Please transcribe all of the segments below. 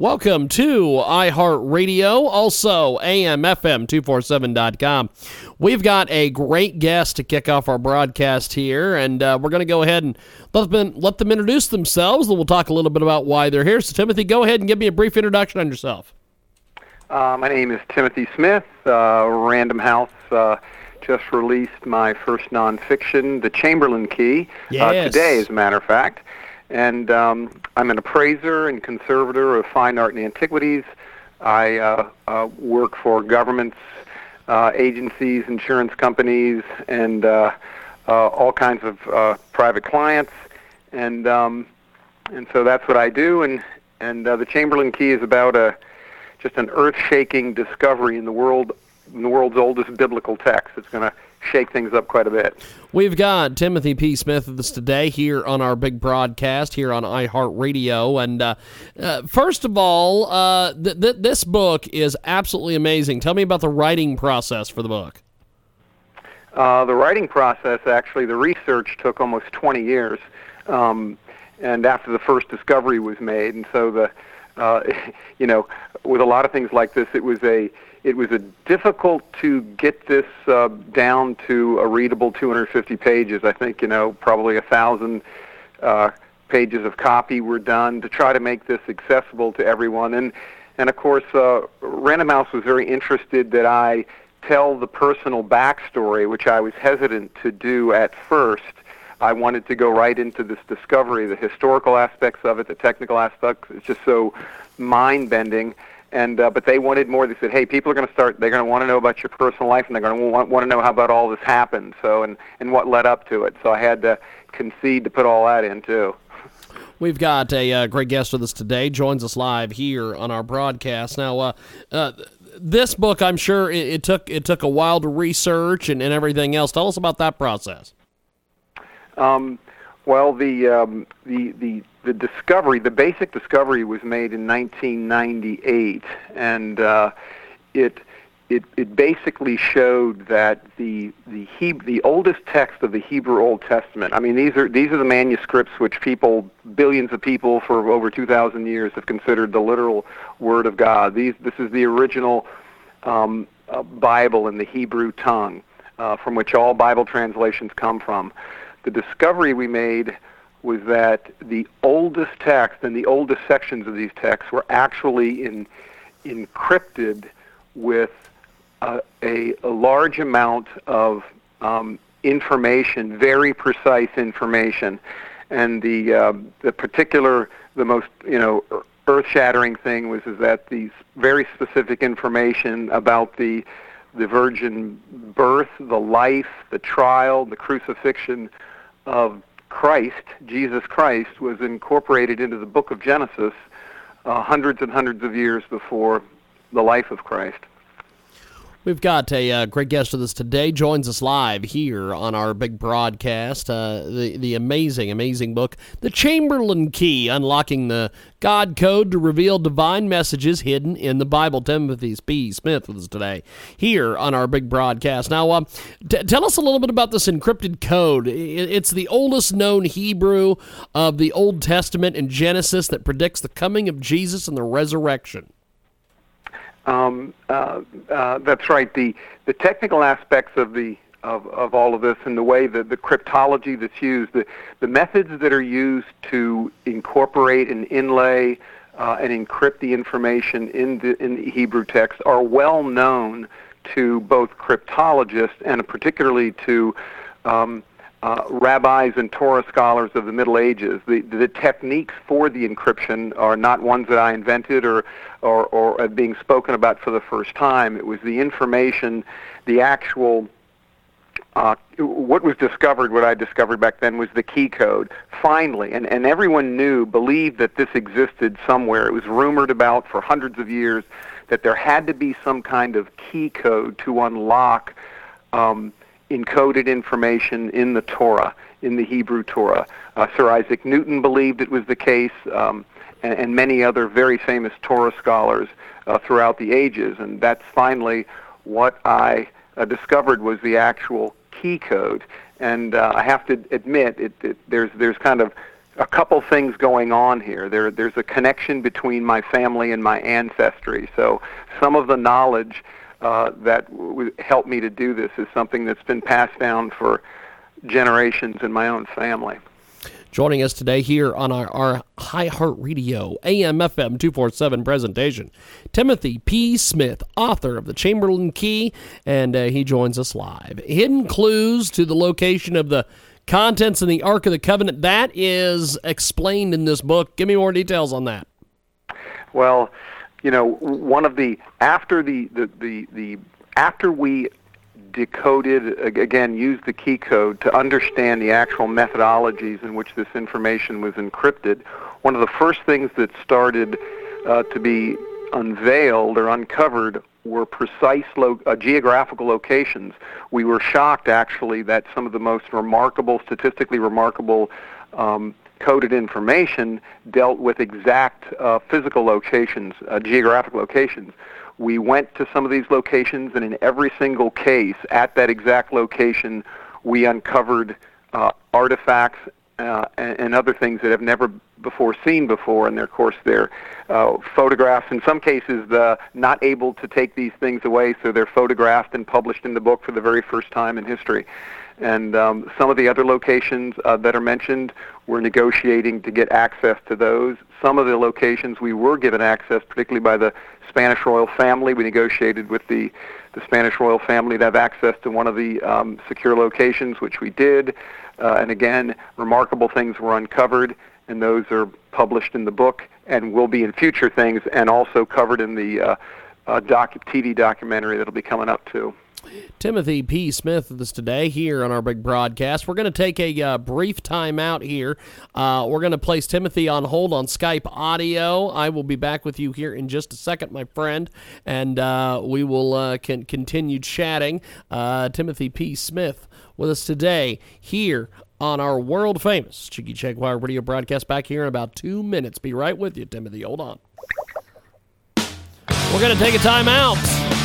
Welcome to iHeartRadio, also AMFM247.com. We've got a great guest to kick off our broadcast here, and uh, we're going to go ahead and let them, let them introduce themselves, and we'll talk a little bit about why they're here. So, Timothy, go ahead and give me a brief introduction on yourself. Uh, my name is Timothy Smith. Uh, Random House uh, just released my first nonfiction, The Chamberlain Key, uh, Yes. today, as a matter of fact. And um, I'm an appraiser and conservator of fine art and antiquities. I uh, uh, work for governments, uh, agencies, insurance companies, and uh, uh, all kinds of uh, private clients. And um, and so that's what I do. And and uh, the Chamberlain Key is about a just an earth-shaking discovery in the world, in the world's oldest biblical text. It's going to shake things up quite a bit. We've got Timothy P. Smith with us today here on our big broadcast here on iHeartRadio. And uh, uh, first of all, uh, th- th- this book is absolutely amazing. Tell me about the writing process for the book. Uh, the writing process, actually, the research took almost 20 years, um, and after the first discovery was made, and so the, uh, you know, with a lot of things like this, it was a it was difficult to get this uh, down to a readable 250 pages. I think you know probably a thousand uh, pages of copy were done to try to make this accessible to everyone, and and of course, uh, Random House was very interested that I tell the personal backstory, which I was hesitant to do at first. I wanted to go right into this discovery, the historical aspects of it, the technical aspects. It's just so mind-bending. And uh, but they wanted more. They said, "Hey, people are going to start. They're going to want to know about your personal life, and they're going to want, want to know how about all this happened. So and and what led up to it. So I had to concede to put all that in too. We've got a uh, great guest with us today. Joins us live here on our broadcast. Now, uh, uh, this book, I'm sure it, it took it took a while to research and, and everything else. Tell us about that process. Um, well, the, um, the the the discovery, the basic discovery, was made in 1998, and uh, it it it basically showed that the the he, the oldest text of the Hebrew Old Testament. I mean, these are these are the manuscripts which people, billions of people for over 2,000 years, have considered the literal Word of God. These this is the original um, uh, Bible in the Hebrew tongue, uh, from which all Bible translations come from. The discovery we made was that the oldest text and the oldest sections of these texts were actually in, encrypted with a, a large amount of um, information, very precise information, and the uh, the particular, the most you know earth-shattering thing was is that these very specific information about the the virgin birth, the life, the trial, the crucifixion of Christ, Jesus Christ, was incorporated into the book of Genesis uh, hundreds and hundreds of years before the life of Christ. We've got a uh, great guest with us today. Joins us live here on our big broadcast. Uh, the the amazing, amazing book, "The Chamberlain Key: Unlocking the God Code to Reveal Divine Messages Hidden in the Bible." Timothy P. Smith with us today here on our big broadcast. Now, um, t- tell us a little bit about this encrypted code. It's the oldest known Hebrew of the Old Testament in Genesis that predicts the coming of Jesus and the resurrection. Um, uh, uh, that's right. The the technical aspects of the of, of all of this and the way that the cryptology that's used, the, the methods that are used to incorporate and inlay uh, and encrypt the information in the in the Hebrew text are well known to both cryptologists and particularly to um, uh, rabbis and Torah scholars of the Middle Ages. The, the techniques for the encryption are not ones that I invented or, or, or being spoken about for the first time. It was the information, the actual uh, what was discovered, what I discovered back then, was the key code. Finally, and, and everyone knew, believed that this existed somewhere. It was rumored about for hundreds of years that there had to be some kind of key code to unlock um, encoded information in the Torah, in the Hebrew Torah. Uh, Sir Isaac Newton believed it was the case, um, and, and, many other very famous Torah scholars uh, throughout the ages. And that's finally what I uh, discovered was the actual key code. And uh, I have to admit, it, it, there's there's kind of a couple things going on here. There there's a connection between my family and my ancestry. So some of the knowledge uh, that w- helped me to do this is something that's been passed down for generations in my own family. Joining us today here on our, our iHeartRadio AM FM 247 presentation, Timothy P. Smith, author of The Chamberlain Key, and uh, he joins us live. Hidden clues to the location of the contents in the Ark of the Covenant, that is explained in this book. Give me more details on that. Well, you know, one of the, after the, the, the, the after we decoded, again, used the key code to understand the actual methodologies in which this information was encrypted. One of the first things that started uh, to be unveiled or uncovered were precise lo- uh, geographical locations. We were shocked, actually, that some of the most remarkable, statistically remarkable um, coded information dealt with exact uh, physical locations, uh, geographic locations. We went to some of these locations, and in every single case, at that exact location, we uncovered uh, artifacts uh, and, and, other things that have never before seen before. And of course, they're uh, photographs. In some cases, the not able to take these things away, so they're photographed and published in the book for the very first time in history. And um, some of the other locations uh, that are mentioned, we're negotiating to get access to those. Some of the locations we were given access, particularly by the Spanish royal family. We negotiated with the, the Spanish royal family to have access to one of the um, secure locations, which we did. Uh, and again, remarkable things were uncovered, and those are published in the book and will be in future things, and also covered in the uh, uh, doc- TV documentary that'll be coming up too. Timothy P. Smith with us today here on our big broadcast. We're going to take a uh, brief time out here. Uh, we're going to place Timothy on hold on Skype audio. I will be back with you here in just a second, my friend, and uh, we will uh, can continue chatting. Uh, Timothy P. Smith with us today here on our world famous Jiggy Jaguar radio broadcast back here in about two minutes. Be right with you, Timothy. Hold on. We're going to take a time out.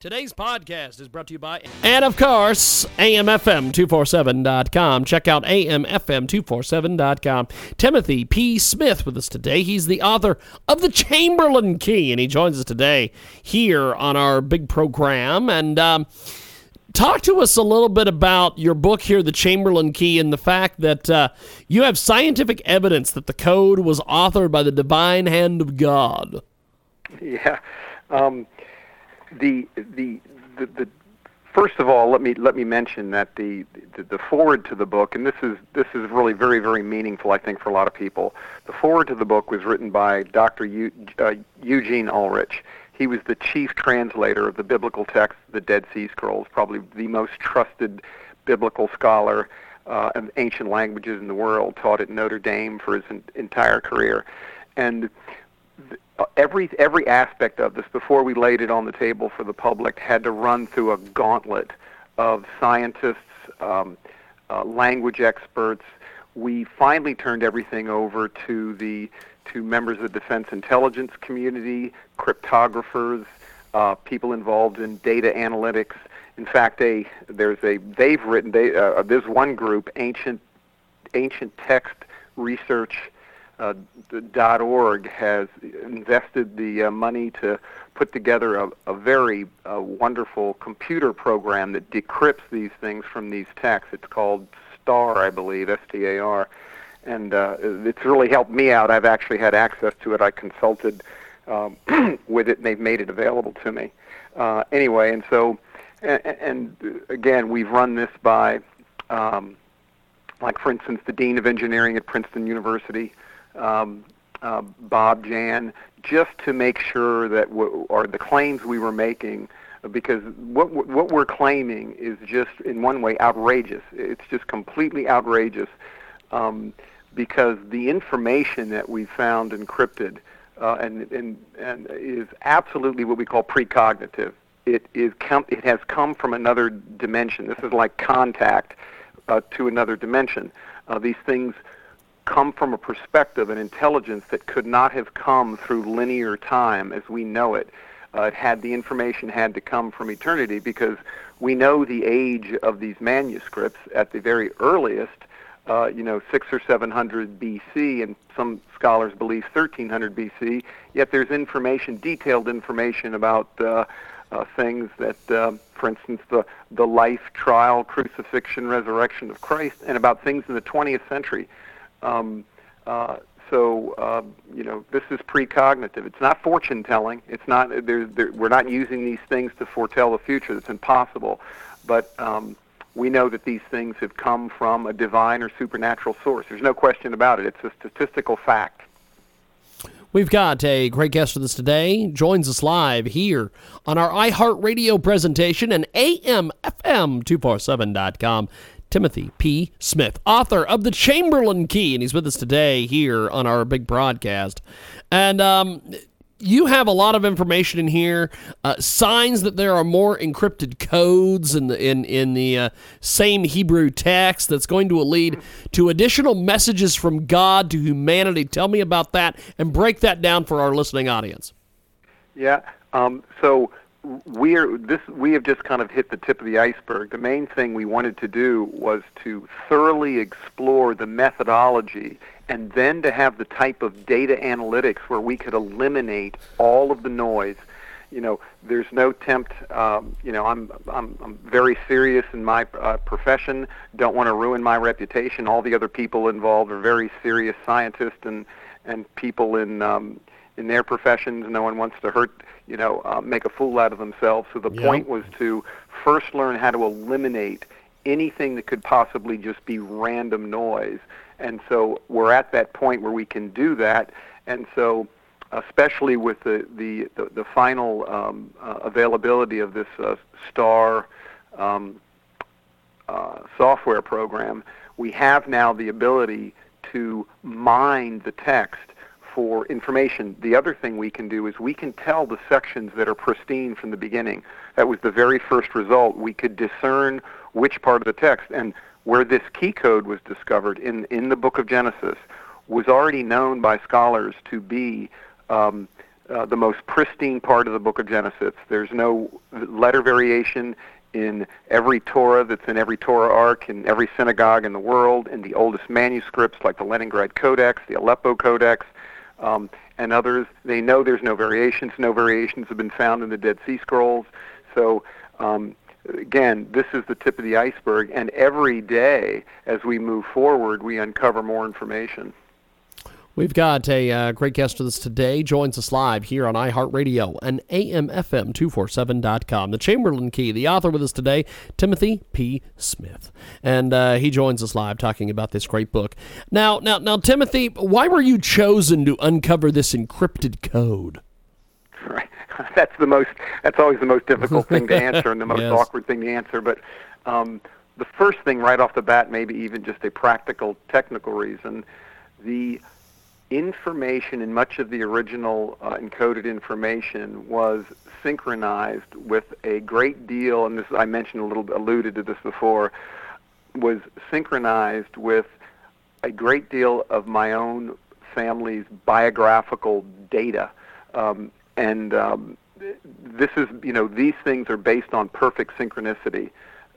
Today's podcast is brought to you by, and of course, AMFM247.com. Check out AMFM247.com. Timothy P. Smith with us today. He's the author of The Chamberlain Key, and he joins us today here on our big program. And, um, talk to us a little bit about your book here, The Chamberlain Key, and the fact that uh, you have scientific evidence that the code was authored by the divine hand of God. Yeah. Um, the, the the the first of all, let me let me mention that the, the, the foreword to the book, and this is this is really very very meaningful, I think, for a lot of people. The foreword to the book was written by Dr. Uh, Eugene Ulrich. He was the chief translator of the biblical text, the Dead Sea Scrolls, probably the most trusted biblical scholar uh, of ancient languages in the world. Taught at Notre Dame for his entire career, and every every aspect of this before we laid it on the table for the public had to run through a gauntlet of scientists, um, uh, language experts. We finally turned everything over to the to members of the defense intelligence community, cryptographers, uh, people involved in data analytics. In fact, a there's a they've written they, uh, there's one group ancient ancient text research uh, .org has invested the uh, money to put together a, a very uh, wonderful computer program that decrypts these things from these texts. It's called STAR, I believe, S-T-A-R, and uh, it's really helped me out. I've actually had access to it. I consulted um, with it, and they've made it available to me. Uh, anyway, and so, and, and again, we've run this by, um, like for instance, the dean of engineering at Princeton University um, uh, Bob Jahn, just to make sure that w- or the claims we were making because what what we're claiming is just in one way outrageous. It's just completely outrageous um, because the information that we found encrypted uh, and, and and is absolutely what we call precognitive. It is com- it has come from another dimension. This is like contact uh, to another dimension. Uh, these things come from a perspective an intelligence that could not have come through linear time as we know it uh, it had the information had to come from eternity because we know the age of these manuscripts at the very earliest, uh, you know, six or seven hundred BC, and some scholars believe 1300 BC. Yet there's information, detailed information about uh, uh, things that, uh, for instance, the the life, trial, crucifixion, resurrection of Christ, and about things in the 20th century. Um, uh, so uh, you know this is precognitive. It's not fortune telling. It's not. There, there, we're not using these things to foretell the future. It's impossible. But um, we know that these things have come from a divine or supernatural source. There's no question about it. It's a statistical fact. We've got a great guest with us today. Joins us live here on our iHeartRadio presentation and AMFM247.com. Timothy P. Smith, author of The Chamberlain Key, and he's with us today here on our big broadcast. And um, you have a lot of information in here, uh, signs that there are more encrypted codes in the in in the uh, same Hebrew text that's going to lead to additional messages from God to humanity. Tell me about that and break that down for our listening audience. Yeah. Um, so we are this we have just kind of hit the tip of the iceberg. The main thing we wanted to do was to thoroughly explore the methodology and then to have the type of data analytics where we could eliminate all of the noise. You know, there's no tempt. Um, you know, I'm I'm I'm very serious in my uh, profession. Don't want to ruin my reputation. All the other people involved are very serious scientists and and people in um, in their professions. No one wants to hurt you know, uh, make a fool out of themselves. So the yep. point was to first learn how to eliminate anything that could possibly just be random noise. And so we're at that point where we can do that. And so, especially with the the the, the final um, uh, availability of this uh, STAR um, uh, software program, we have now the ability to mine the text for information. The other thing we can do is we can tell the sections that are pristine from the beginning. That was the very first result. We could discern which part of the text and where this key code was discovered in in the book of Genesis was already known by scholars to be um, uh, the most pristine part of the book of Genesis. There's no letter variation in every Torah that's in every Torah ark, in every synagogue in the world, in the oldest manuscripts like the Leningrad Codex, the Aleppo Codex, um, and others. They know there's no variations. No variations have been found in the Dead Sea Scrolls. So um, again, this is the tip of the iceberg, and every day as we move forward, we uncover more information. We've got a uh, great guest with us today. Joins us live here on iHeartRadio and AMFM247.com. The Chamberlain Key, the author with us today, Timothy P. Smith. And uh, he joins us live talking about this great book. Now, now, now, Timothy, why were you chosen to uncover this encrypted code? Right. That's the most. That's always the most difficult thing to answer and the most yes. awkward thing to answer. But um, the first thing, right off the bat, maybe even just a practical, technical reason, the information in much of the original uh, encoded information was synchronized with a great deal, and this I mentioned a little, alluded to this before, was synchronized with a great deal of my own family's biographical data, um, and um, this is, you know, these things are based on perfect synchronicity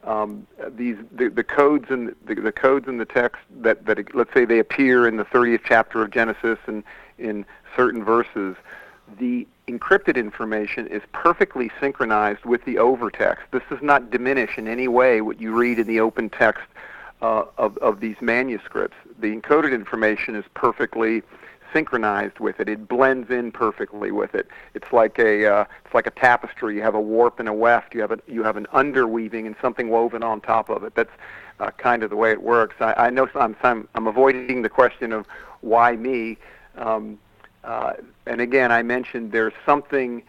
um, these the, the codes in the, the codes in the text that that let's say they appear in the 30th chapter of Genesis and in certain verses, the encrypted information is perfectly synchronized with the overtext. This does not diminish in any way what you read in the open text uh, of of these manuscripts. The encoded information is perfectly synchronized with it. It blends in perfectly with it. It's like a uh, it's like a tapestry. You have a warp and a weft. You have a you have an underweaving and something woven on top of it. That's uh, kind of the way it works. I, I know I'm, I'm I'm avoiding the question of why me. Um, uh, and again, I mentioned there's something.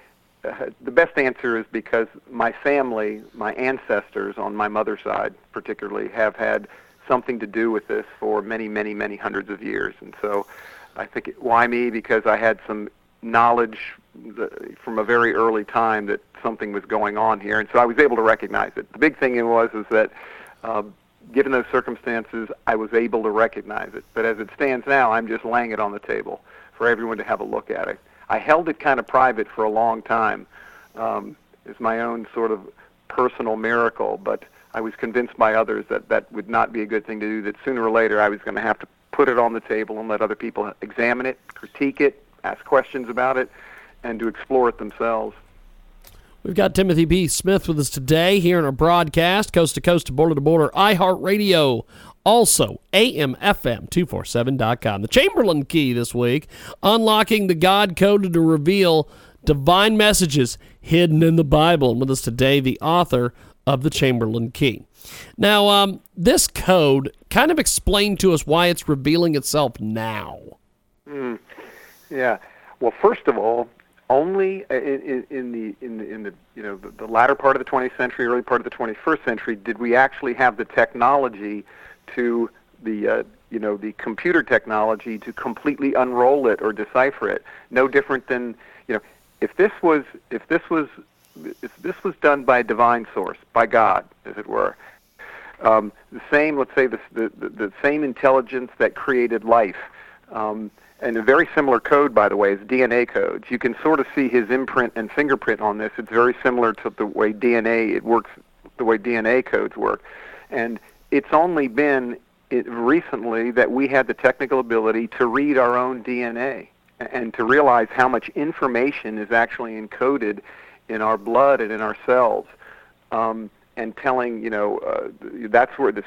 Uh, the best answer is because my family, my ancestors on my mother's side, particularly, have had something to do with this for many, many, many hundreds of years, and so I think it, why me? Because I had some knowledge from a very early time that something was going on here, and so I was able to recognize it. The big thing was is that, uh, given those circumstances, I was able to recognize it. But as it stands now, I'm just laying it on the table for everyone to have a look at it. I held it kind of private for a long time. Um, it's my own sort of personal miracle, but I was convinced by others that that would not be a good thing to do. That sooner or later I was going to have to put it on the table and let other people examine it, critique it, ask questions about it, and to explore it themselves. We've got Timothy P. Smith with us today here in our broadcast, coast to coast to border to border, iHeartRadio, also AMFM247.com. The Chamberlain Key this week, unlocking the God code to reveal divine messages hidden in the Bible. And with us today, the author of the Chamberlain Key. Now, um, this code kind of explained to us why it's revealing itself now. Mm, yeah. Well, first of all, only in, in, the in the in the you know the, the latter part of the 20th century, early part of the 21st century, did we actually have the technology to the uh, you know the computer technology to completely unroll it or decipher it. No different than you know if this was if this was if this was done by a divine source, by God, as it were, um, the same let's say the, the the same intelligence that created life. Um, and a very similar code, by the way, is DNA codes. You can sort of see his imprint and fingerprint on this. It's very similar to the way DNA it works, the way DNA codes work, and it's only been it, recently that we had the technical ability to read our own DNA and to realize how much information is actually encoded in our blood and in our cells. Um, and telling you know uh, that's where this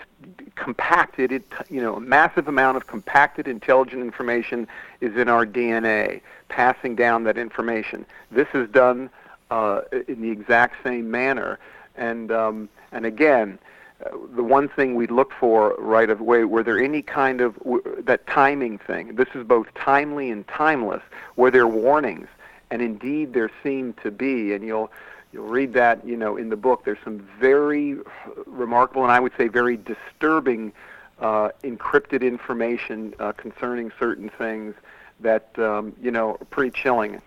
compacted you know massive amount of compacted intelligent information is in our DNA passing down that information. This is done uh, in the exact same manner. And um, and again uh, the one thing we look for right away were there any kind of w- that timing thing? This is both timely and timeless. Were there warnings? And indeed there seem to be and you'll You'll read that, you know, in the book. There's some very remarkable and I would say very disturbing uh, encrypted information uh, concerning certain things that um, you know are pretty chilling.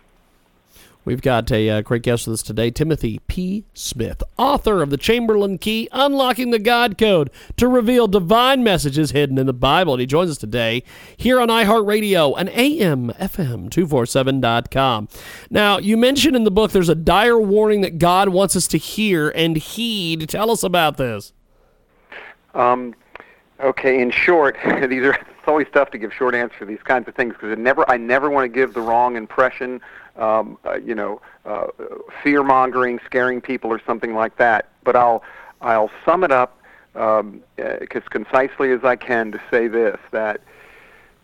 We've got a uh, great guest with us today, Timothy P. Smith, author of The Chamberlain Key Unlocking the God Code to Reveal Divine Messages Hidden in the Bible. And he joins us today here on iHeartRadio and AMFM247.com. Now, you mentioned in the book there's a dire warning that God wants us to hear and heed. Tell us about this. Um, okay, in short, these are it's always tough to give short answers for these kinds of things because never I never want to give the wrong impression um, uh, you know, uh, fear mongering, scaring people, or something like that. But I'll I'll sum it up um, uh, as concisely as I can to say this: that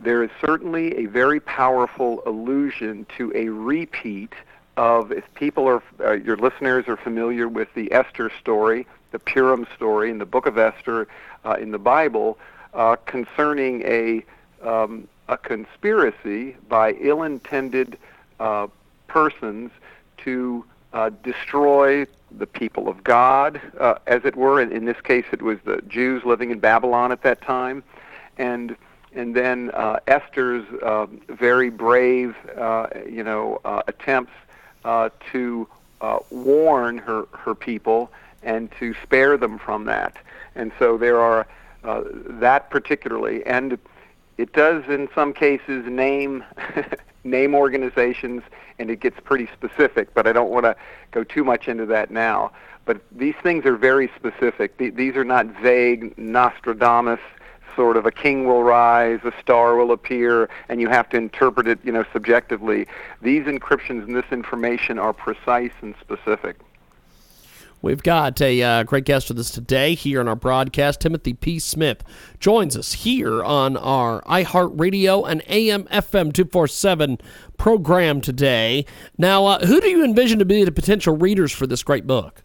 there is certainly a very powerful allusion to a repeat of if people are uh, your listeners are familiar with the Esther story, the Purim story in the book of Esther uh, in the Bible uh, concerning a um, a conspiracy by ill-intended uh, persons to uh, destroy the people of God, uh, as it were. In, in this case, it was the Jews living in Babylon at that time, and and then uh, Esther's uh, very brave, uh, you know, uh, attempts uh, to uh, warn her her people and to spare them from that. And so there are uh, that particularly, and it does in some cases name name organizations, and it gets pretty specific, but I don't want to go too much into that now. But these things are very specific. These are not vague Nostradamus sort of a king will rise, a star will appear, and you have to interpret it, you know, subjectively. These encryptions and this information are precise and specific. We've got a uh, great guest with us today here on our broadcast. Timothy P. Smith joins us here on our iHeartRadio and AM FM 247 program today. Now, uh, who do you envision to be the potential readers for this great book?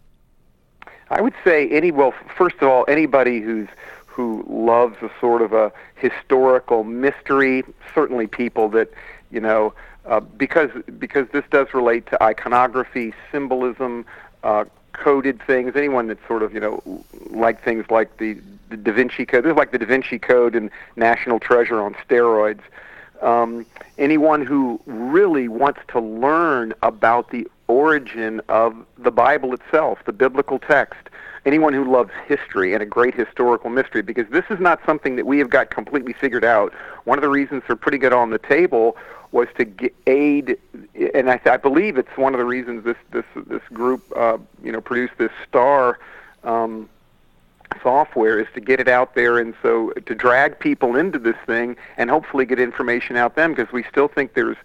I would say any. Well, first of all, anybody who's who loves a sort of a historical mystery. Certainly, people that you know, uh, because because this does relate to iconography, symbolism, uh, coded things. Anyone that's sort of you know like things like the, the Da Vinci Code, this is like the Da Vinci Code and National Treasure on steroids. Um, anyone who really wants to learn about the origin of the Bible itself, the biblical text, anyone who loves history and a great historical mystery, because this is not something that we have got completely figured out. One of the reasons they're putting it on the table was to get aid, and I, I believe it's one of the reasons this this this group, uh, you know, produced this star. Um, software is to get it out there and so to drag people into this thing and hopefully get information out them because we still think there's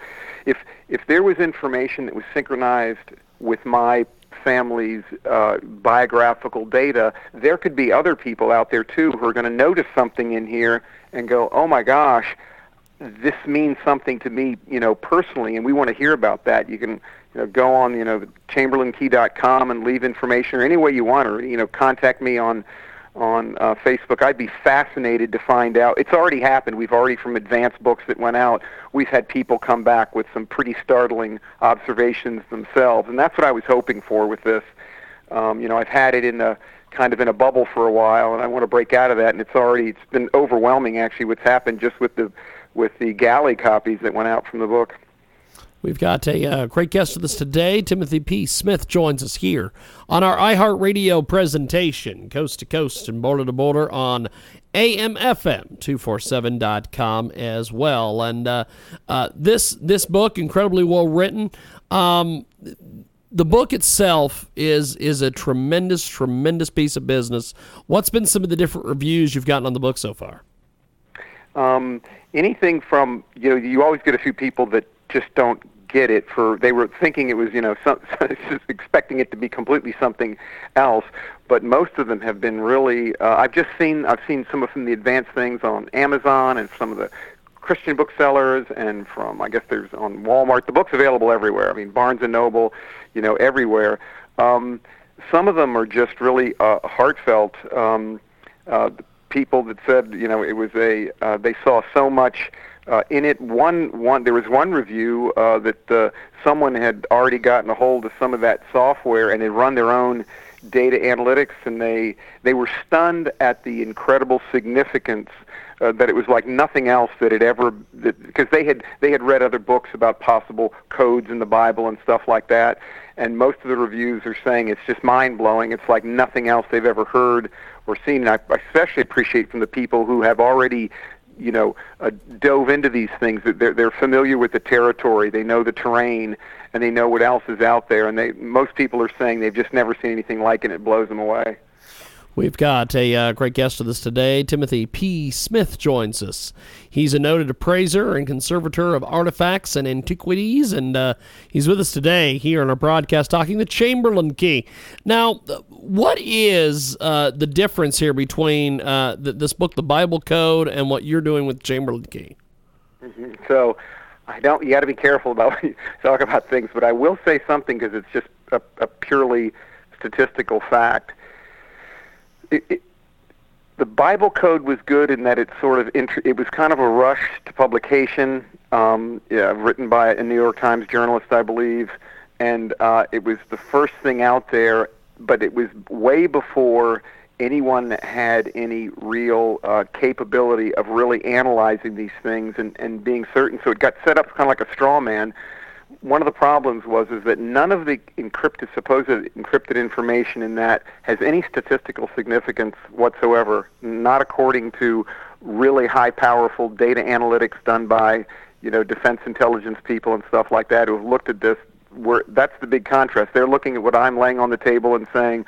if if there was information that was synchronized with my family's uh, biographical data, there could be other people out there too who are going to notice something in here and go, "Oh my gosh, this means something to me, you know, personally, and we want to hear about that. You can, you know, go on, you know, chamberlainkey.com and leave information or any way you want, or you know, contact me on on uh, Facebook. I'd be fascinated to find out. It's already happened. We've already from advanced books that went out. We've had people come back with some pretty startling observations themselves, and that's what I was hoping for with this. Um, you know, I've had it in a kind of in a bubble for a while, and I want to break out of that. And it's already it's been overwhelming actually what's happened just with the with the galley copies that went out from the book. We've got a uh, great guest with us today. Timothy P. Smith joins us here on our iHeartRadio presentation, coast to coast and border to border on AMFM247.com as well. And uh, uh, this this book, incredibly well written. Um, the book itself is is a tremendous, tremendous piece of business. What's been some of the different reviews you've gotten on the book so far? Um, anything from you know you always get a few people that just don't get it for they were thinking it was you know some, expecting it to be completely something else but most of them have been really uh, I've just seen I've seen some of them the advanced things on Amazon and some of the Christian booksellers and from I guess there's on Walmart the book's available everywhere. I mean Barnes and Noble you know everywhere. Um, some of them are just really uh, heartfelt. Um, uh, people that said, you know, it was a uh, they saw so much uh, in it. One one there was one review uh, that uh, someone had already gotten a hold of some of that software and had run their own data analytics, and they they were stunned at the incredible significance. Uh, that it was like nothing else that had ever because they had they had read other books about possible codes in the Bible and stuff like that, and most of the reviews are saying it's just mind blowing. It's like nothing else they've ever heard or seeing. And I especially appreciate from the people who have already you know uh, dove into these things that they're they're familiar with the territory they know the terrain and they know what else is out there and they most people are saying they've just never seen anything like it and it blows them away We've got a uh, great guest with us today. Timothy P. Smith joins us. He's a noted appraiser and conservator of artifacts and antiquities, and uh, he's with us today here on our broadcast talking the Chamberlain Key. Now, what is uh, the difference here between uh, the, this book, The Bible Code, and what you're doing with Chamberlain Key? So, I don't. You got to be careful about when you talk about things, but I will say something because it's just a, a purely statistical fact it, it, the Bible Code was good in that it sort of int- it was kind of a rush to publication, um, yeah, written by a New York Times journalist, I believe, and uh, it was the first thing out there. But it was way before anyone had any real uh, capability of really analyzing these things and, and being certain. So it got set up kind of like a straw man one of the problems was is that none of the encrypted supposed encrypted information in that has any statistical significance whatsoever not according to really high powerful data analytics done by you know defense intelligence people and stuff like that who have looked at this where that's the big contrast they're looking at what I'm laying on the table and saying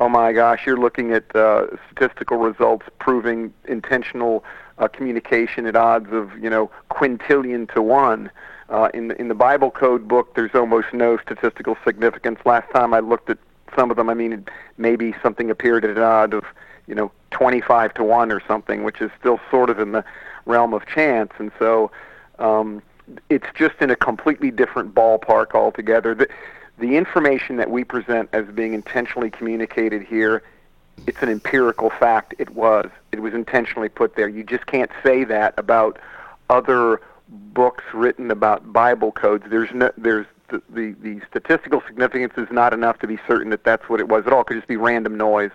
oh my gosh you're looking at uh, statistical results proving intentional uh, communication at odds of you know quintillion to one uh, in the, in the Bible code book, there's almost no statistical significance. Last time I looked at some of them, I mean, maybe something appeared at an odd of you know 25 to one or something, which is still sort of in the realm of chance. And so um, it's just in a completely different ballpark altogether. The, the information that we present as being intentionally communicated here, it's an empirical fact. It was. It was intentionally put there. You just can't say that about other books written about Bible codes. There's no, there's the, the the statistical significance is not enough to be certain that that's what it was at all. It could just be random noise.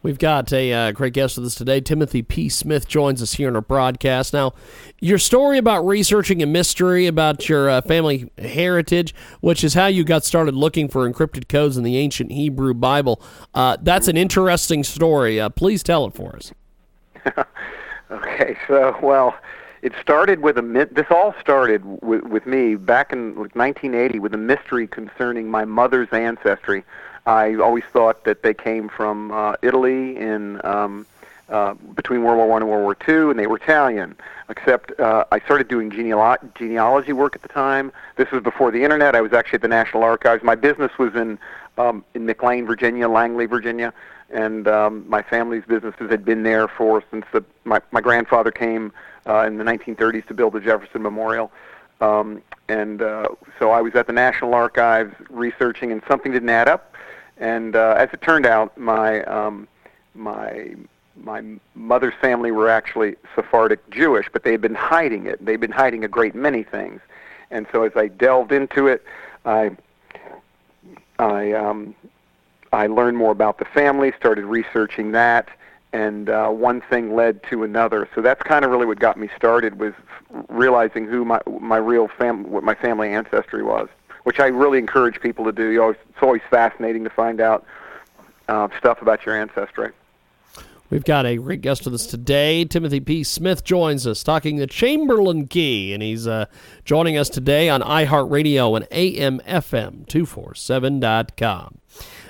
We've got a uh, great guest with us today. Timothy P. Smith joins us here in our broadcast. Now, your story about researching a mystery about your uh, family heritage, which is how you got started looking for encrypted codes in the ancient Hebrew Bible, uh, that's an interesting story. Uh, please tell it for us. okay, so, well, it started with a this all started with, with me back in 1980 with a mystery concerning my mother's ancestry I always thought that they came from uh, Italy in um, uh, between World War One and World War Two, and they were Italian. Except uh, I started doing genealo- genealogy work at the time. This was before the internet. I was actually at the National Archives. My business was in um, in McLean, Virginia, Langley, Virginia, and um, my family's businesses had been there for since the, my my grandfather came uh, in the 1930s to build the Jefferson Memorial. Um, and uh, so I was at the National Archives researching, and something didn't add up. And uh, as it turned out, my um, my my mother's family were actually Sephardic Jewish, but they had been hiding it. They'd been hiding a great many things. And so as I delved into it, I I um, I learned more about the family, started researching that, and uh, one thing led to another. So that's kind of really what got me started was realizing who my my real fam what my family ancestry was which I really encourage people to do. You always, it's always fascinating to find out uh, stuff about your ancestry. We've got a great guest with us today. Timothy P. Smith joins us talking the Chamberlain Key, and he's uh, joining us today on iHeartRadio and AMFM247.com.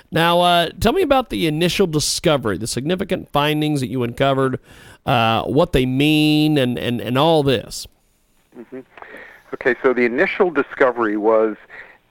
Now, uh, tell me about the initial discovery, the significant findings that you uncovered, uh, what they mean, and, and, and all this. Mm-hmm. Okay, so the initial discovery was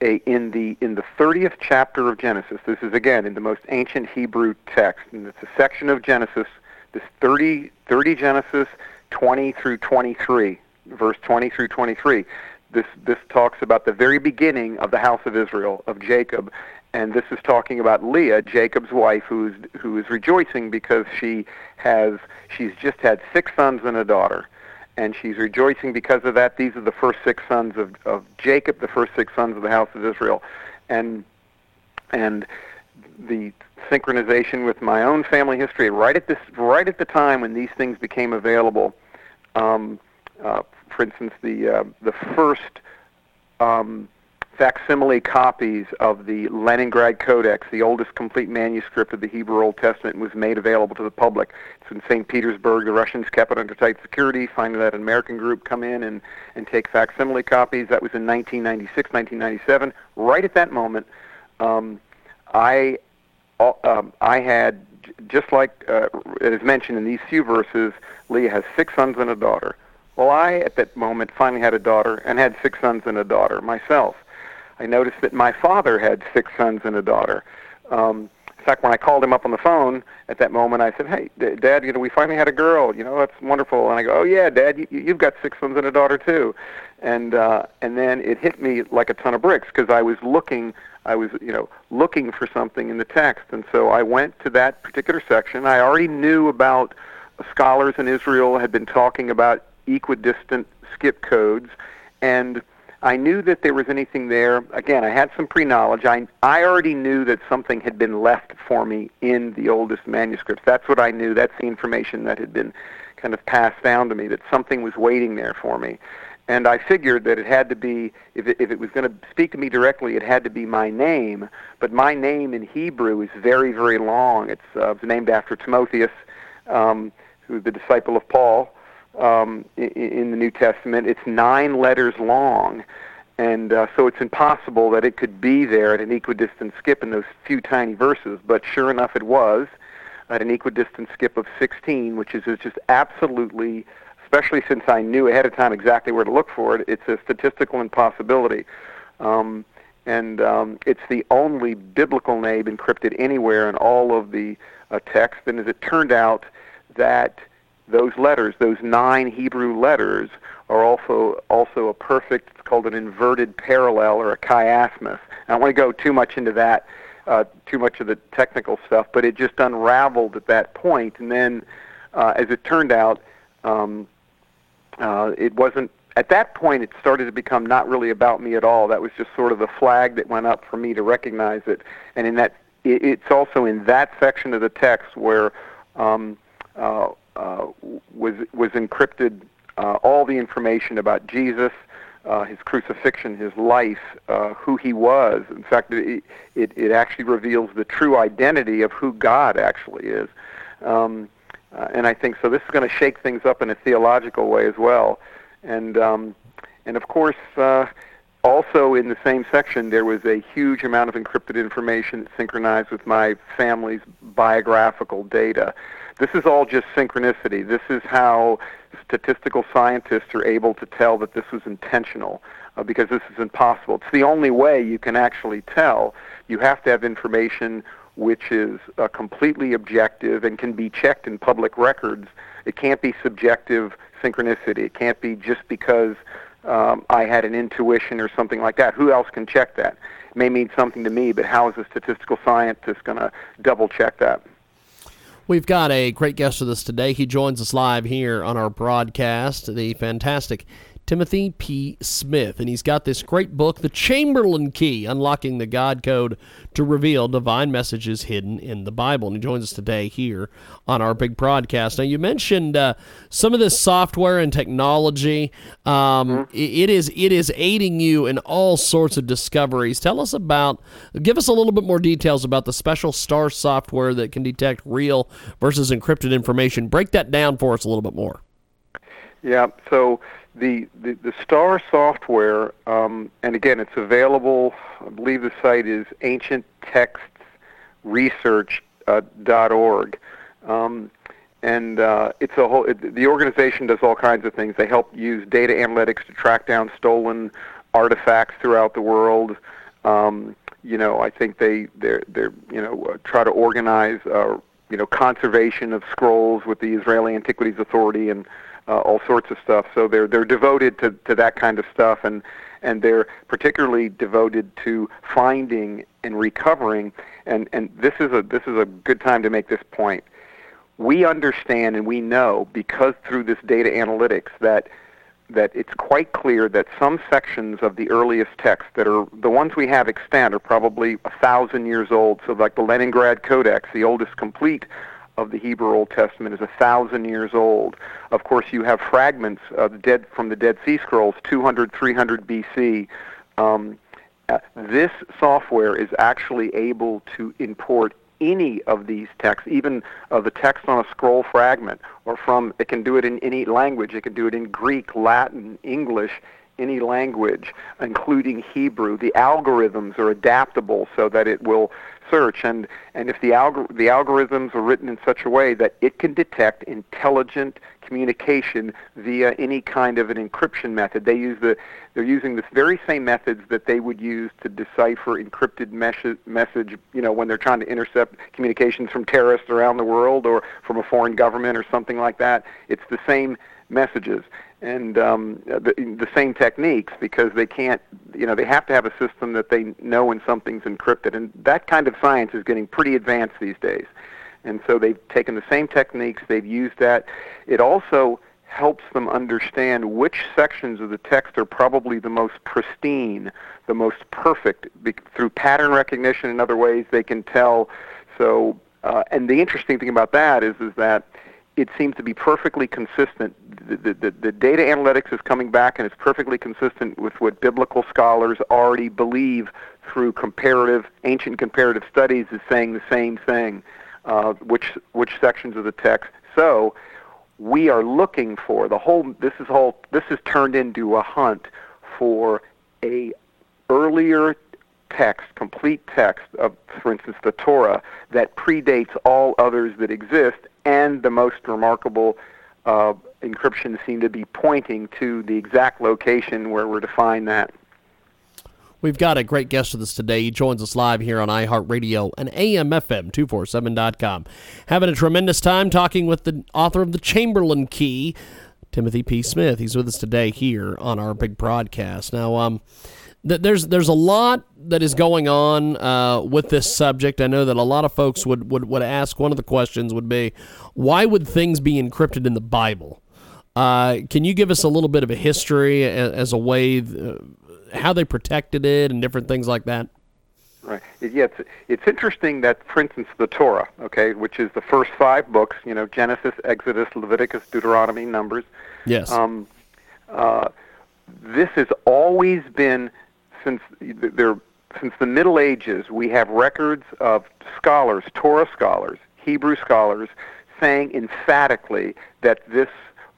a, in the in the 30th chapter of Genesis. This is again in the most ancient Hebrew text, and it's a section of Genesis. This 30 30 Genesis 20 through 23, verse 20 through 23. This this talks about the very beginning of the house of Israel of Jacob, and this is talking about Leah, Jacob's wife, who's who is rejoicing because she has she's just had six sons and a daughter and she's rejoicing because of that. These are the first six sons of, of Jacob, the first six sons of the house of Israel, and and the synchronization with my own family history right at this right at the time when these things became available. Um, uh, for instance, the uh, the first um, facsimile copies of the Leningrad Codex, the oldest complete manuscript of the Hebrew Old Testament, was made available to the public. It's in St. Petersburg. The Russians kept it under tight security, Finally, that an American group come in and, and take facsimile copies. That was in 1996, 1997. Right at that moment, um, I, uh, um, I had, just like uh, it is mentioned in these few verses, Leah has six sons and a daughter. Well, I, at that moment, finally had a daughter and had six sons and a daughter myself. I noticed that my father had six sons and a daughter. Um, in fact, when I called him up on the phone at that moment, I said, "Hey, D- Dad, you know, we finally had a girl. You know, that's wonderful." And I go, "Oh yeah, Dad, you, you've got six sons and a daughter too." And uh, and then it hit me like a ton of bricks because I was looking, I was you know looking for something in the text, and so I went to that particular section. I already knew about scholars in Israel had been talking about equidistant skip codes, and I knew that there was anything there. Again, I had some pre-knowledge. I I already knew that something had been left for me in the oldest manuscripts. That's what I knew. That's the information that had been kind of passed down to me. That something was waiting there for me, and I figured that it had to be if it, if it was going to speak to me directly, it had to be my name. But my name in Hebrew is very very long. It's, uh, it's named after Timotheus, um, who was the disciple of Paul um, in, the New Testament. It's nine letters long, and uh, so it's impossible that it could be there at an equidistant skip in those few tiny verses. But sure enough, it was at an equidistant skip of 16, which is, is just absolutely, especially since I knew ahead of time exactly where to look for it, it's a statistical impossibility. Um, and um, it's the only biblical name encrypted anywhere in all of the uh, text. And as it turned out, that those letters, those nine Hebrew letters, are also also a perfect. It's called an inverted parallel or a chiasmus. I don't want to go too much into that, uh, too much of the technical stuff, but it just unraveled at that point. And then, uh, as it turned out, um, uh, it wasn't at that point it started to become not really about me at all that was just sort of the flag that went up for me to recognize it and in that it, it's also in that section of the text where um, uh, uh, was was encrypted uh, all the information about Jesus, uh, his crucifixion, his life, uh, who he was. In fact, it, it, it actually reveals the true identity of who God actually is. Um, uh, and I think so. This is going to shake things up in a theological way as well. And um, and of course, uh, also in the same section, there was a huge amount of encrypted information synchronized with my family's biographical data. This is all just synchronicity. This is how statistical scientists are able to tell that this was intentional uh, because this is impossible. It's the only way you can actually tell. You have to have information which is uh, completely objective and can be checked in public records. It can't be subjective synchronicity. It can't be just because um, I had an intuition or something like that. Who else can check that? It may mean something to me, but how is a statistical scientist going to double check that? We've got a great guest with us today. He joins us live here on our broadcast, the fantastic Timothy P. Smith, and he's got this great book, The Chamberlain Key Unlocking the God Code to Reveal Divine Messages Hidden in the Bible. And he joins us today here on our big broadcast. Now, you mentioned uh, some of this software and technology. Um, mm-hmm. it, is, it is aiding you in all sorts of discoveries. Tell us about, give us a little bit more details about the special STAR software that can detect real versus encrypted information. Break that down for us a little bit more. Yeah, so the, the, the STAR software, um, and again, it's available. I believe the site is ancienttextsresearch.org. Uh, um, and uh, it's a whole. It, the organization does all kinds of things. They help use data analytics to track down stolen artifacts throughout the world. Um, you know, I think they they're they're you know uh, try to organize uh, you know conservation of scrolls with the Israeli Antiquities Authority and uh, all sorts of stuff. So they're they're devoted to, to that kind of stuff, and and they're particularly devoted to finding and recovering. And and this is a this is a good time to make this point. We understand and we know because through this data analytics that that it's quite clear that some sections of the earliest texts that are the ones we have extant are probably a thousand years old. So like the Leningrad Codex, the oldest complete of the Hebrew Old Testament is a thousand years old. Of course, you have fragments of dead from the Dead Sea Scrolls, 200, 300 BC. Um, uh, this software is actually able to import any of these texts, even uh, the text on a scroll fragment, or from it can do it in any language. It can do it in Greek, Latin, English, any language, including Hebrew. The algorithms are adaptable so that it will search, and and if the algor- the algorithms are written in such a way that it can detect intelligent communication via any kind of an encryption method. They use the they're using this very same methods that they would use to decipher encrypted mes- message, you know, when they're trying to intercept communications from terrorists around the world or from a foreign government or something like that. It's the same messages and um, the, the same techniques because they can't, you know, they have to have a system that they know when something's encrypted, and that kind of science is getting pretty advanced these days. And so they've taken the same techniques, they've used that. It also helps them understand which sections of the text are probably the most pristine, the most perfect. Be- through pattern recognition and other ways, they can tell. So, uh, and the interesting thing about that is, is that it seems to be perfectly consistent. The, the, the, data analytics is coming back and it's perfectly consistent with what biblical scholars already believe through comparative, ancient comparative studies is saying the same thing, uh, which, which sections of the text. So we are looking for the whole, this is whole, this has turned into a hunt for a earlier text, complete text of, for instance, the Torah that predates all others that exist and the most remarkable uh, encryption seem to be pointing to the exact location where we're to find that. We've got a great guest with us today. He joins us live here on iHeartRadio and AMFM247.com. Having a tremendous time talking with the author of The Chamberlain Key, Timothy P. Smith. He's with us today here on our big broadcast. Now, um, there's there's a lot that is going on uh, with this subject. I know that a lot of folks would, would, would ask. One of the questions would be, why would things be encrypted in the Bible? Uh, can you give us a little bit of a history as, as a way, uh, how they protected it and different things like that? Right. Yeah, it's, it's interesting that, for instance, the Torah, okay, which is the first five books, you know, Genesis, Exodus, Leviticus, Deuteronomy, Numbers. Yes. Um, uh, this has always been since there since the Middle Ages. We have records of scholars, Torah scholars, Hebrew scholars, saying emphatically that this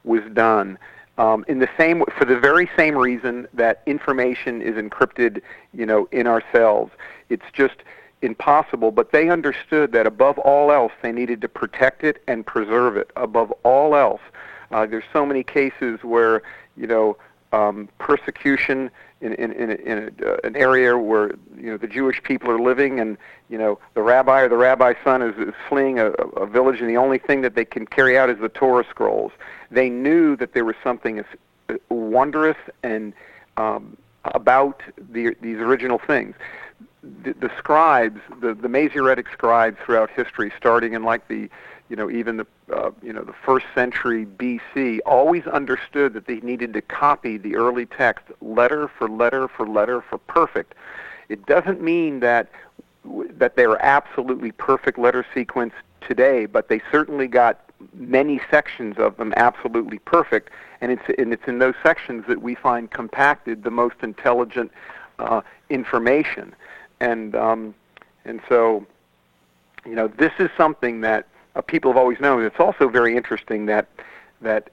was done um, in the same for the very same reason that information is encrypted, you know, in ourselves. It's just impossible. But they understood that above all else, they needed to protect it and preserve it. Above all else, uh, there's so many cases where you know um, persecution in in in, in a, uh, an area where you know the Jewish people are living, and you know the rabbi or the rabbi's son is, is fleeing a, a village, and the only thing that they can carry out is the Torah scrolls. They knew that there was something uh, wondrous and um, about the, these original things. The, the scribes, the, the Masoretic scribes throughout history, starting in like the you know, even the uh, you know the first century BC, always understood that they needed to copy the early text letter for letter for letter for perfect. It doesn't mean that that they are absolutely perfect letter sequence today, but they certainly got many sections of them absolutely perfect, and it's and it's in those sections that we find compacted the most intelligent uh, information, and um, and so you know this is something that uh, people have always known. It's also very interesting that that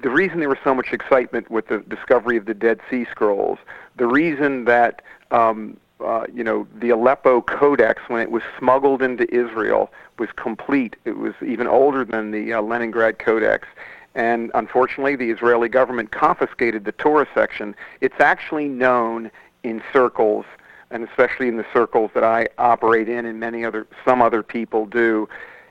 the reason there was so much excitement with the discovery of the Dead Sea Scrolls, the reason that um, uh, you know the Aleppo Codex, when it was smuggled into Israel, was complete. It was even older than the uh, Leningrad Codex. And unfortunately, the Israeli government confiscated the Torah section. It's actually known in circles and especially in the circles that I operate in and many other some other people do,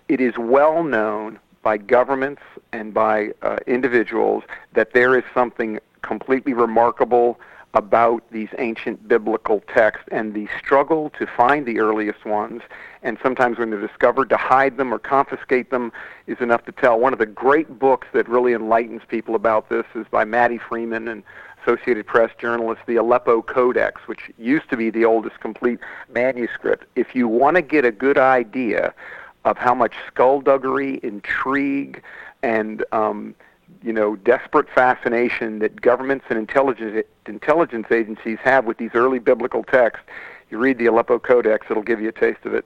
it is well known by governments and by uh, individuals that there is something completely remarkable about these ancient biblical texts and the struggle to find the earliest ones and sometimes when they're discovered to hide them or confiscate them is enough to tell. One of the great books that really enlightens people about this is by Matti Friedman and Associated Press journalist, the Aleppo Codex, which used to be the oldest complete manuscript. If you want to get a good idea of how much skullduggery, intrigue, and um, you know desperate fascination that governments and intelligence intelligence agencies have with these early biblical texts, you read the Aleppo Codex; it'll give you a taste of it.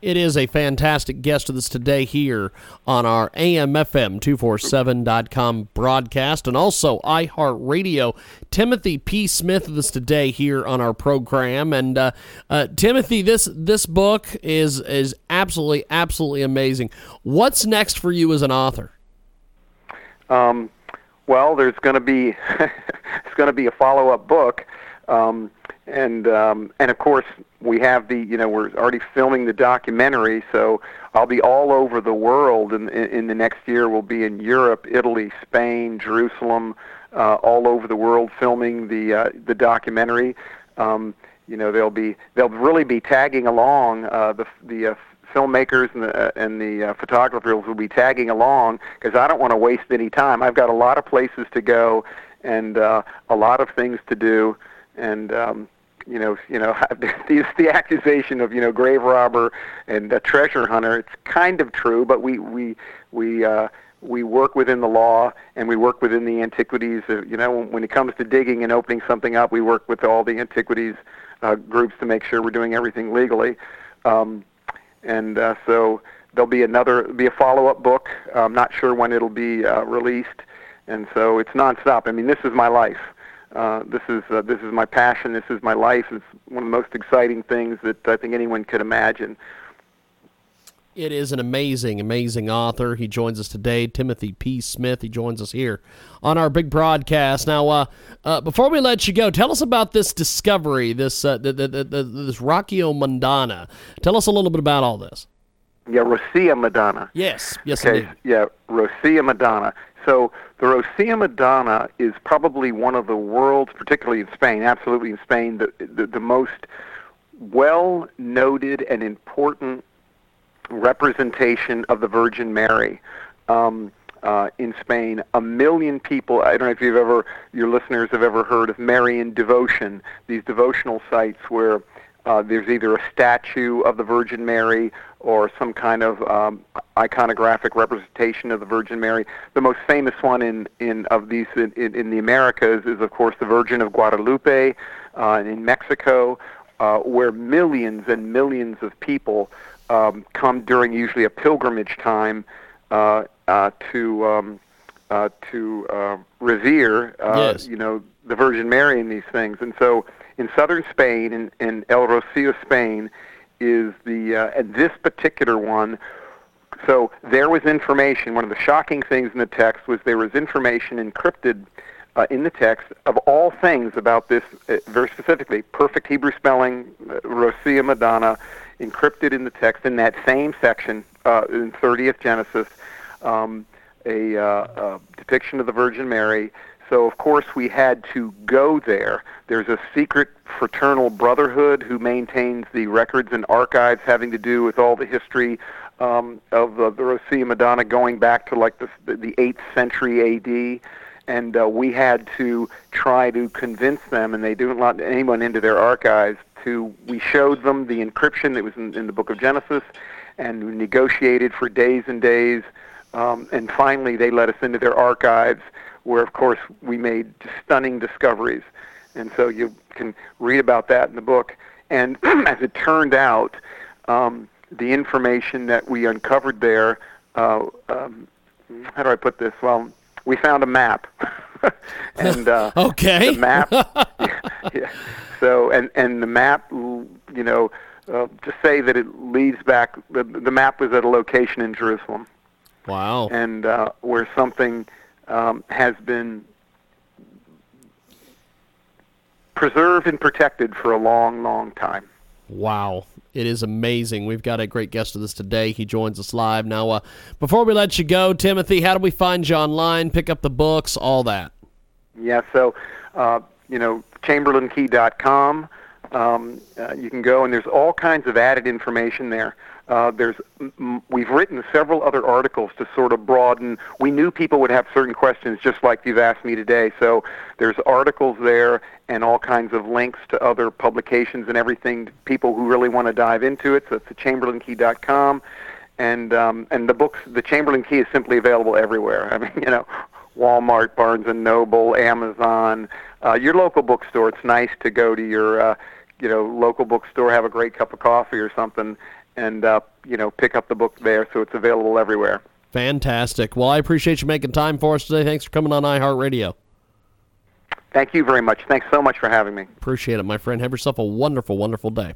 It is a fantastic guest with us today here on our AMFM247.com broadcast and also iHeartRadio. Timothy P. Smith with us today here on our program. And uh, uh, Timothy, this this book is is absolutely absolutely amazing. What's next for you as an author? Um, well, there's going to be it's going to be a follow up book. Um, and um, and of course we have the you know we're already filming the documentary, so I'll be all over the world in in, in the next year. We'll be in Europe, Italy, Spain, Jerusalem, uh, all over the world filming the uh, the documentary. Um, you know they'll be they'll really be tagging along uh, the the uh, filmmakers and the uh, and the uh, photographers will be tagging along because I don't want to waste any time. I've got a lot of places to go and uh, a lot of things to do, and um, you know, you know, the, the accusation of you know grave robber and a treasure hunter. It's kind of true, but we we we uh, we work within the law and we work within the antiquities. Uh, you know, when, it comes to digging and opening something up, we work with all the antiquities uh, groups to make sure we're doing everything legally. Um, and uh, so there'll be another, be a follow-up book. I'm not sure when it'll be uh, released, and so it's nonstop. I mean, this is my life. Uh, this is uh, this is my passion. This is my life. It's one of the most exciting things that I think anyone could imagine. It is an amazing, amazing author. He joins us today, Timothy P. Smith. He joins us here on our big broadcast. Now, uh, uh, before we let you go, tell us about this discovery, this uh, the, the, the, this Reggiomondana. Tell us a little bit about all this. Yeah, Rocío-Madonna. Yes, yes, okay. Indeed. Yeah, Rocío-Madonna. So the Rocío-Madonna is probably one of the world's, particularly in Spain, absolutely in Spain, the, the, the most well noted and important representation of the Virgin Mary. Um, uh, in Spain. A million people. I don't know if you've ever, your listeners have ever heard of Marian devotion. These devotional sites where uh, there's either a statue of the Virgin Mary or some kind of um, iconographic representation of the Virgin Mary. The most famous one in, in of these in, in the Americas is, of course, the Virgin of Guadalupe uh, in Mexico, uh, where millions and millions of people um, come during usually a pilgrimage time uh, uh, to um, uh, to uh, revere, uh, Yes. you know, the Virgin Mary in these things. And so, in southern Spain, in, in El Rocío, Spain, is the uh, and this particular one. So there was information. One of the shocking things in the text was there was information encrypted uh, in the text of all things about this, uh, very specifically, perfect Hebrew spelling, uh, Rocío Madonna, encrypted in the text in that same section uh, in 30th Genesis, um, a, uh, a depiction of the Virgin Mary. So of course we had to go there. There's a secret fraternal brotherhood who maintains the records and archives having to do with all the history um, of uh, the Rocío Madonna going back to like the, the 8th century A.D and uh, we had to try to convince them, and they didn't let anyone into their archives. To we showed them the encryption that was in, in the Book of Genesis, and we negotiated for days and days, um, and finally they let us into their archives, where of course we made stunning discoveries, and so you can read about that in the book. And as it turned out, um, the information that we uncovered there. Uh, um, how do I put this? Well, we found a map, and uh, Okay. the map. yeah, yeah. So, and and the map, you know, uh, to say that it leads back. The, the map was at a location in Jerusalem, Wow. and uh, where something um, has been preserved and protected for a long, long time. Wow. It is amazing. We've got a great guest with us today. He joins us live. Now, uh, before we let you go, Timothy, how do we find you online, pick up the books, all that? Yeah, so uh, you know, chamberlainkey.com. Um, uh, you can go and there's all kinds of added information there. Uh, there's we've written several other articles to sort of broaden. We knew people would have certain questions, just like you've asked me today. So there's articles there and all kinds of links to other publications and everything. People who really want to dive into it. So it's chamberlainkey.com, and um, and the books. The Chamberlain Key is simply available everywhere. I mean, you know, Walmart, Barnes and Noble, Amazon, uh, your local bookstore. It's nice to go to your, uh, you know, local bookstore, have a great cup of coffee or something, and uh, you know, pick up the book there. So it's available everywhere. Fantastic. Well, I appreciate you making time for us today. Thanks for coming on iHeartRadio. Thank you very much. Thanks so much for having me. Appreciate it, my friend. Have yourself a wonderful, wonderful day.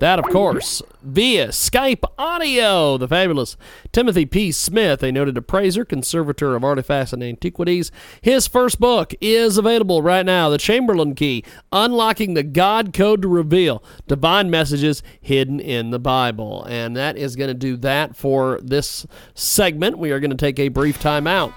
That, of course, via Skype audio, the fabulous Timothy P. Smith, a noted appraiser, conservator of artifacts and antiquities. His first book is available right now The Chamberlain Key Unlocking the God Code to Reveal Divine Messages Hidden in the Bible. And that is going to do that for this segment. We are going to take a brief time out.